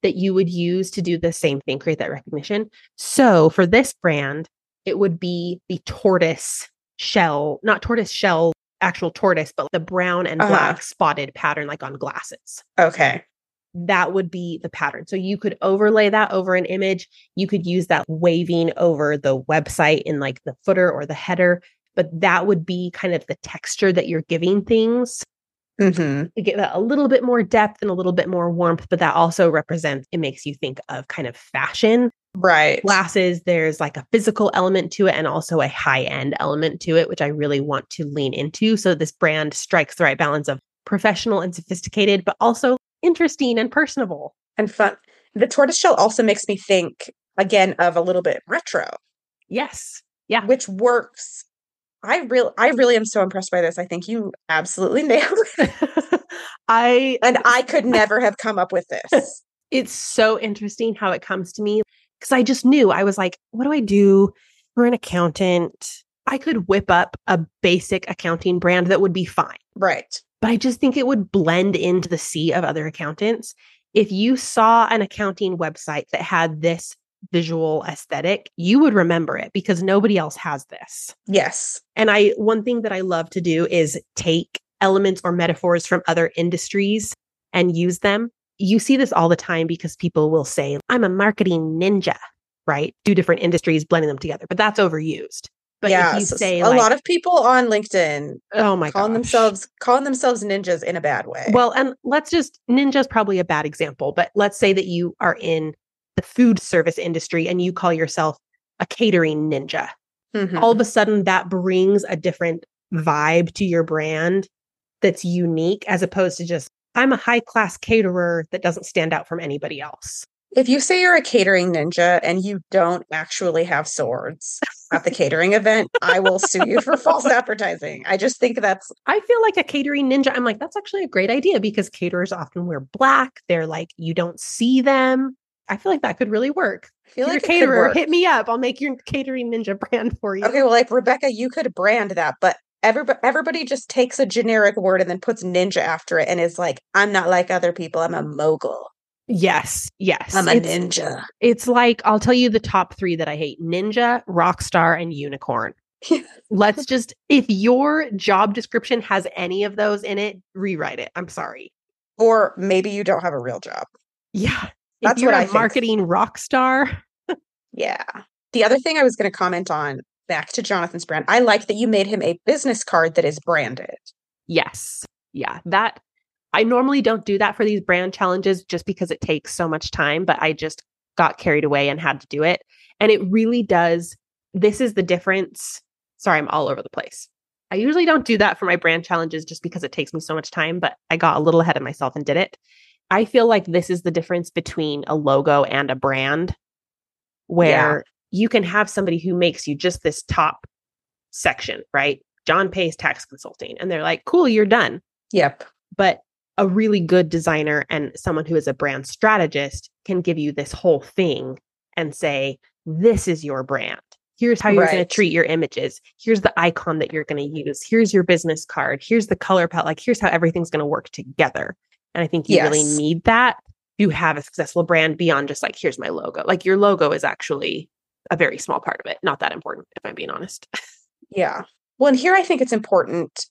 that you would use to do the same thing, create that recognition. So for this brand, it would be the tortoise shell, not tortoise shell, actual tortoise, but the brown and Uh-huh. black spotted pattern like on glasses Okay. That would be the pattern. So you could overlay that over an image. You could use that waving over the website in like the footer or the header, but that would be kind of the texture that you're giving things Mm-hmm. to give that a little bit more depth and a little bit more warmth. But that also represents, it makes you think of kind of fashion. Right. Glasses, there's like a physical element to it and also a high end element to it, which I really want to lean into. So this brand strikes the right balance of professional and sophisticated, but also interesting and personable. And fun. The tortoiseshell also makes me think again of a little bit retro, Yes. Yeah. which works. I really I really am so impressed by this. I think you absolutely nailed it. I And I could never have come up with this. it's so interesting how it comes to me because I just knew I was like, what do I do for an accountant? I could whip up a basic accounting brand that would be fine, Right. But I just think it would blend into the sea of other accountants. If you saw an accounting website that had this visual aesthetic, you would remember it because nobody else has this. Yes. And I one thing that I love to do is take elements or metaphors from other industries and use them. You see this all the time because people will say, I'm a marketing ninja, right? Do different industries blending them together, but that's overused. But yeah. so say a like, lot of people on LinkedIn oh my calling gosh. themselves calling themselves ninjas in a bad way. Well, and let's just ninja's probably a bad example, but let's say that you are in the food service industry and you call yourself a catering ninja. Mhm. all of a sudden that brings a different vibe to your brand that's unique as opposed to just I'm a high class caterer that doesn't stand out from anybody else. if you say you're a catering ninja and you don't actually have swords, at the catering event, I will sue you for false advertising. I just think that's I feel like a catering ninja. I'm like, that's actually a great idea because caterers often wear black. They're like, you don't see them. I feel like that could really work. I feel Your like caterer, hit me up. I'll make your catering ninja brand for you. Okay, well, like Rebecca, you could brand that, but everybody everybody just takes a generic word and then puts ninja after it and is like, I'm not like other people. I'm a mogul. Yes, yes. I'm a it's, ninja. it's like I'll tell you the top three that I hate: ninja, rockstar, and unicorn. Let's just if your job description has any of those in it, rewrite it. I'm sorry. Or maybe you don't have a real job. Yeah. That's if you're what a I think. marketing rock star. Yeah. The other thing I was going to comment on back to Jonathan's brand, I like that you made him a business card that is branded. Yes. Yeah. That I normally don't do that for these brand challenges just because it takes so much time, but I just got carried away and had to do it. And it really does. This is the difference. Sorry, I'm all over the place. I usually don't do that for my brand challenges just because it takes me so much time, but I got a little ahead of myself and did it. I feel like this is the difference between a logo and a brand where you can have somebody who makes you just this top section, right? John Pace tax consulting and they're like, "Cool, you're done." Yep. but a really good designer and someone who is a brand strategist can give you this whole thing and say this is your brand. Here's how you're going to treat your images. Here's the icon that you're going to use. Here's your business card. Here's the color palette. Like here's how everything's going to work together. And i think you really need that you have a successful brand beyond just like here's my logo. Like your logo is actually a very small part of it. Not that important if i'm being honest. Yeah. Well, and here I think it's important.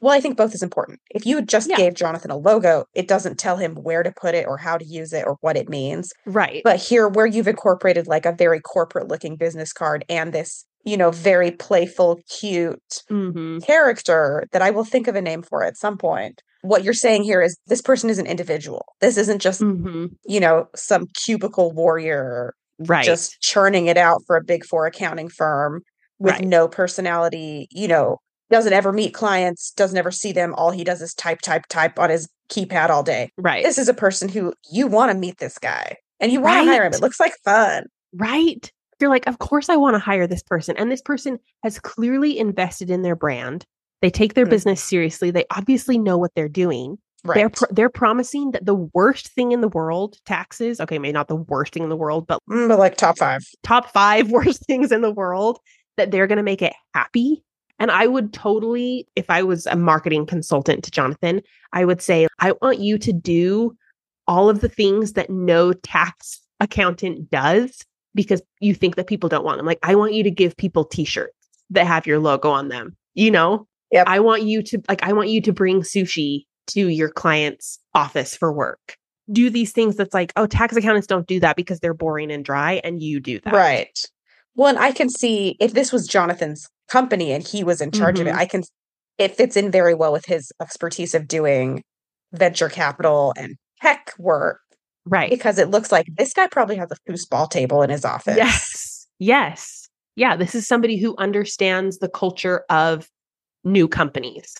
Well, I think both is important. If you just Yeah. gave Jonathan a logo, it doesn't tell him where to put it or how to use it or what it means. right But here, where you've incorporated like a very corporate looking business card and this, you know, very playful, cute hmm character that I will think of a name for at some point. What you're saying here is this person is an individual. This isn't just, hmm you know, some cubicle warrior right just churning it out for a big four accounting firm with Right. no personality, you know, doesn't ever meet clients, doesn't ever see them. All he does is type, type, type on his keypad all day. right This is a person who you want to meet this guy and you want to hire him. It looks like fun. right? You're like, of course I want to hire this person. And this person has clearly invested in their brand. They take their Mhm. business seriously. They obviously know what they're doing. Right. They're pro- they're promising that the worst thing in the world, taxes, okay, maybe not the worst thing in the world, but Mm, but like top five. top 5 worst things in the world that they're going to make it happy. And I would totally if I was a marketing consultant to Jonathan, I would say, I want you to do all of the things that no tax accountant does because you think that people don't want them. Like, I want you to give people t-shirts that have your logo on them. You know? Yep. I want you to like I want you to bring sushi to your client's office for work. Do these things that's like, oh, tax accountants don't do that because they're boring and dry, and you do that. Right. Well, and I can see if this was Jonathan's company and he was in charge of it, Mhm. I can, it fits in very well with his expertise of doing venture capital and tech work Right. because it looks like this guy probably has a foosball table in his office. Yes. Yes. Yeah. This is somebody who understands the culture of new companies.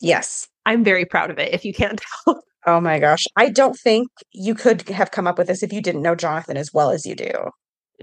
Yes. I'm very proud of it, if you can't tell. Oh my gosh. I don't think you could have come up with this if you didn't know Jonathan as well as you do.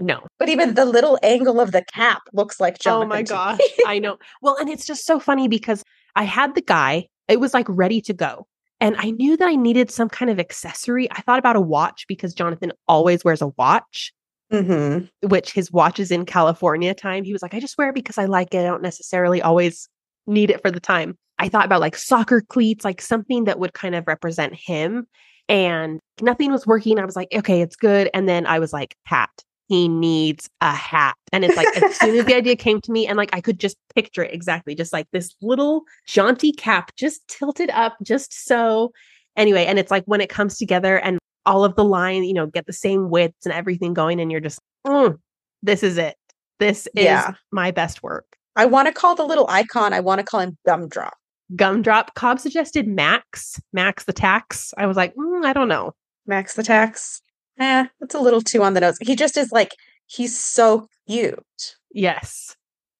No. But even the little angle of the cap looks like Jonathan. oh my gosh. I know. Well, and it's just so funny because I had the guy, it was like ready to go. And I knew that I needed some kind of accessory. I thought about a watch because Jonathan always wears a watch, Mhm. which his watch is in California time. He was like, I just wear it because I like it. I don't necessarily always need it for the time. I thought about like soccer cleats, like something that would kind of represent him. And nothing was working. I was like, okay, it's good. And then I was like, hat. He needs a hat. And it's like, as soon as the idea came to me, and like I could just picture it exactly, just like this little jaunty cap, just tilted up, just so. Anyway, and it's like when it comes together and all of the line, you know, get the same widths and everything going, and you're just, "Mm, this is it. This is Yeah. my best work. I want to call the little icon, I want to call him Gumdrop. Gumdrop. Cobb suggested Max, Max the tax. I was like, "Mm, I don't know. Max the Tax. Eh, it's a little too on the nose. He just is like, he's so cute. Yes.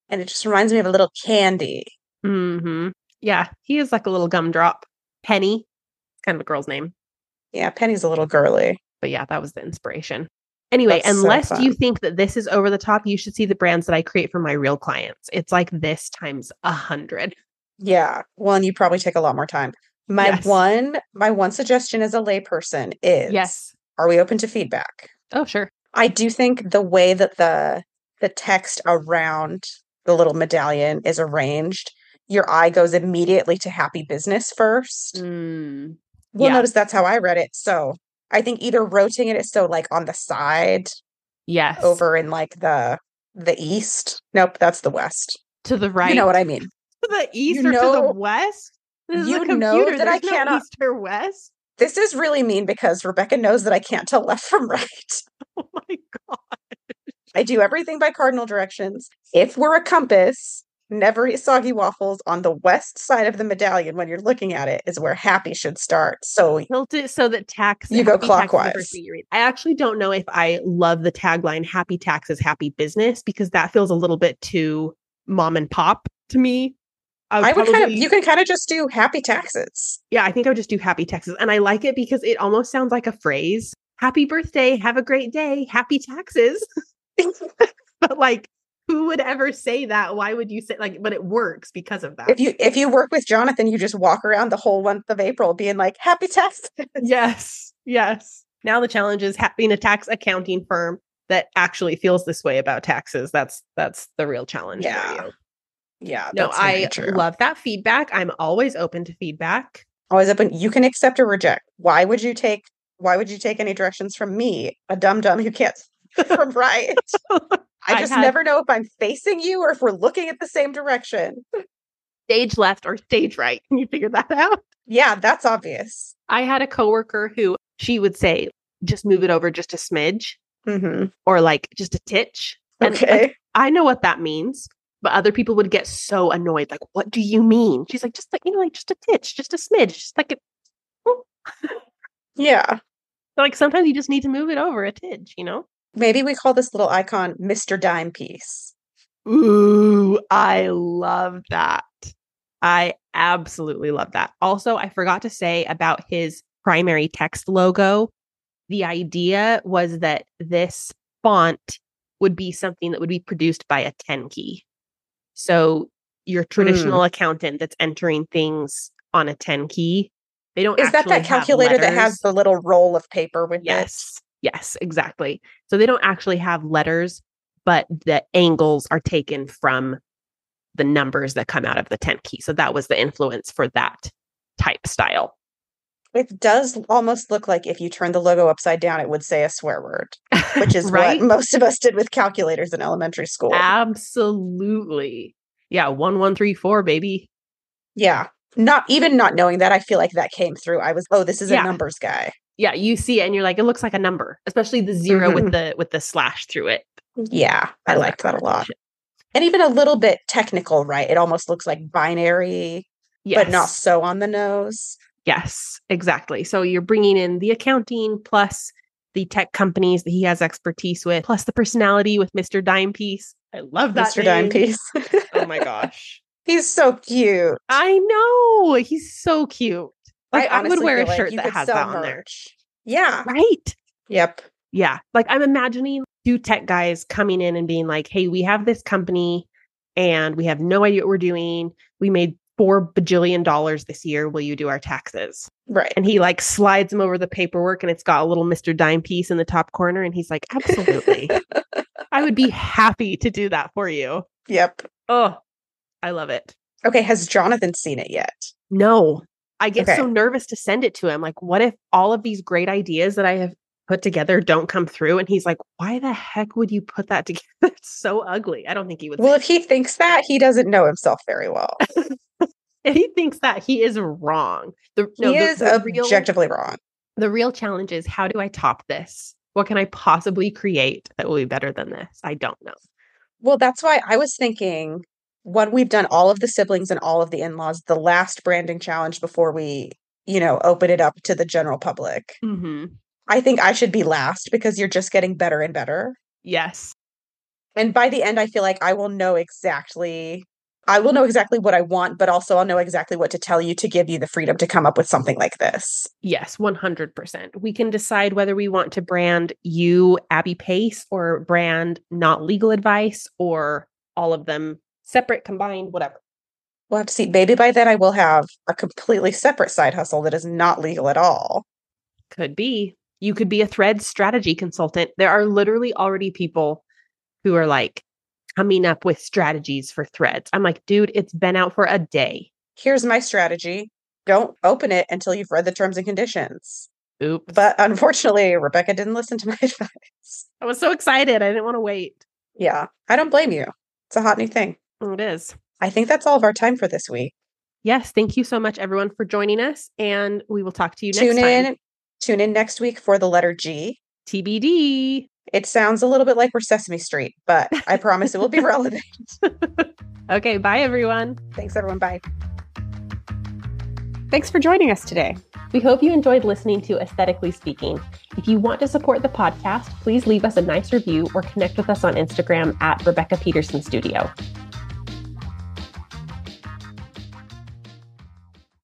And it just reminds me of a little candy. hmm Yeah, he is like a little gumdrop. Penny, kind of a girl's name. Yeah, Penny's a little girly. But yeah, that was the inspiration. Anyway, That's so unless you think that this is over the top, you should see the brands that I create for my real clients. It's like this times a hundred. Yeah. Well, and you probably take a lot more time. My Yes. one my one suggestion as a layperson is Yes. Are we open to feedback? Oh, sure. I do think the way that the the text around the little medallion is arranged, your eye goes immediately to happy business first. Mm, Well, yeah. notice that's how I read it. So I think either rotating it so like on the side yes. over in like the the east. Nope, that's the west. to the right. You know what I mean. to the east You or to the west? This is a you know computer. that I There's no cannot- east or west. This is really mean because Rebecca knows that I can't tell left from right. Oh my god. I do everything by cardinal directions. If we're a compass, never eat soggy waffles on the west side of the medallion when you're looking at it is where happy should start. So Tilt it so that tax You go happy tax is the clockwise. you. I actually don't know if I love the tagline happy taxes, happy business, because that feels a little bit too mom and pop to me. I would kind of you can kind of just do happy taxes. Yeah, I think I would just do happy taxes. And I like it because it almost sounds like a phrase. Happy birthday, have a great day, happy taxes. but like, who would ever say that? Why would you say like, but it works because of that. If you if you work with Jonathan, you just walk around the whole month of April being like happy taxes. yes, yes. Now the challenge is having a tax accounting firm that actually feels this way about taxes. That's that's the real challenge. for Yeah, you. Yeah, No, I true. love that feedback. I'm always open to feedback. always open. You can accept or reject. Why would you take why would you take any directions from me, a dum dum who can't from right? I I just had- never know if I'm facing you or if we're looking at the same direction. Stage left or stage right. Can you figure that out? Yeah, that's obvious. I had a coworker who she would say, just move it over just a smidge hmm or like just a titch. And like, Okay. I know what that means, but other people would get so annoyed. Like, what do you mean? She's like, just like, you know, like just a titch, just a smidge, just like a, oh. yeah. like sometimes you just need to move it over a titch, you know? Maybe we call this little icon Mr. Dime Piece. Ooh, I love that. I absolutely love that. Also, I forgot to say about his primary text logo. The idea was that this font would be something that would be produced by a 10 key. So, your hmm. traditional accountant that's entering things on a 10 key, they don't Is that that calculator that has the little roll of paper with it? Yes. Yes, exactly. So they don't actually have letters, but the angles are taken from the numbers that come out of the 10 key. So that was the influence for that type style. It does almost look like if you turn the logo upside down, it would say a swear word, which is right. what most of us did with calculators in elementary school. Absolutely. Yeah, 1134, baby. yeah. Not even not knowing that, I feel like that came through. I was, oh, this is Yeah. a numbers guy. Yeah, you see it and you're like, it looks like a number, especially the 0 Mhm. with the with the slash through it. Yeah, I as liked that a lot. And even a little bit technical, right? It almost looks like binary, Yes. but not so on the nose. Yes, exactly. So you're bringing in the accounting plus the tech companies that he has expertise with, plus the personality with Mr. Dime Piece. I love that Mr. Dime name. Piece. Oh my gosh. He's so cute. I know. He's so cute. Like I, would wear a feel like shirt that has that on there. Yeah. Right. Yep. Yeah. Like I'm imagining two tech guys coming in and being like, hey, we have this company and we have no idea what we're doing. We made four bajillion dollars this year. Will you do our taxes? Right. and he like slides him over the paperwork and it's got a little Mr. Dime piece in the top corner and he's like, Absolutely. I would be happy to do that for you. Yep. Oh, I love it. Okay. Has Jonathan seen it yet? No. I get Okay. so nervous to send it to him. Like, what if all of these great ideas that I have put together don't come through? And he's like, Why the heck would you put that together? It's so ugly. I don't think he would Well, if he thinks that, he doesn't know himself very well. if he thinks that he is wrong. The no, he the- is the real- objectively wrong. the real challenge is how do I top this? What can I possibly create that will be better than this? I don't know. Well, that's why I was thinking when we've done all of the siblings and all of the in laws, the last branding challenge before we, you know, open it up to the general public. Mm-hmm. I think I should be last because you're just getting better and better. Yes. And by the end, I feel like I will know exactly I will know exactly what I want, but also I'll know exactly what to tell you to give you the freedom to come up with something like this. Yes, 100%. We can decide whether we want to brand you Abby Pace or brand not legal advice or all of them separate, combined, whatever. We'll have to see. Maybe by then I will have a completely separate side hustle that is not legal at all. Could be. You could be a thread strategy consultant. There are literally already people who are like coming up with strategies for threads. I'm like, dude, it's been out for a day. Here's my strategy don't open it until you've read the terms and conditions. Oops. But unfortunately, Rebecca didn't listen to my advice. I was so excited. I didn't want to wait. Yeah, I don't blame you. It's a hot new thing. Oh, it is. I think that's all of our time for this week. Yes. Thank you so much, everyone, for joining us. And we will talk to you tune next in, time. Tune in next week for the letter G. TBD. It sounds a little bit like we're Sesame Street, but I promise it will be relevant. okay. Bye, everyone. Thanks, everyone. Bye. Thanks for joining us today. We hope you enjoyed listening to Aesthetically Speaking. If you want to support the podcast, please leave us a nice review or connect with us on Instagram at Rebecca Peterson Studio.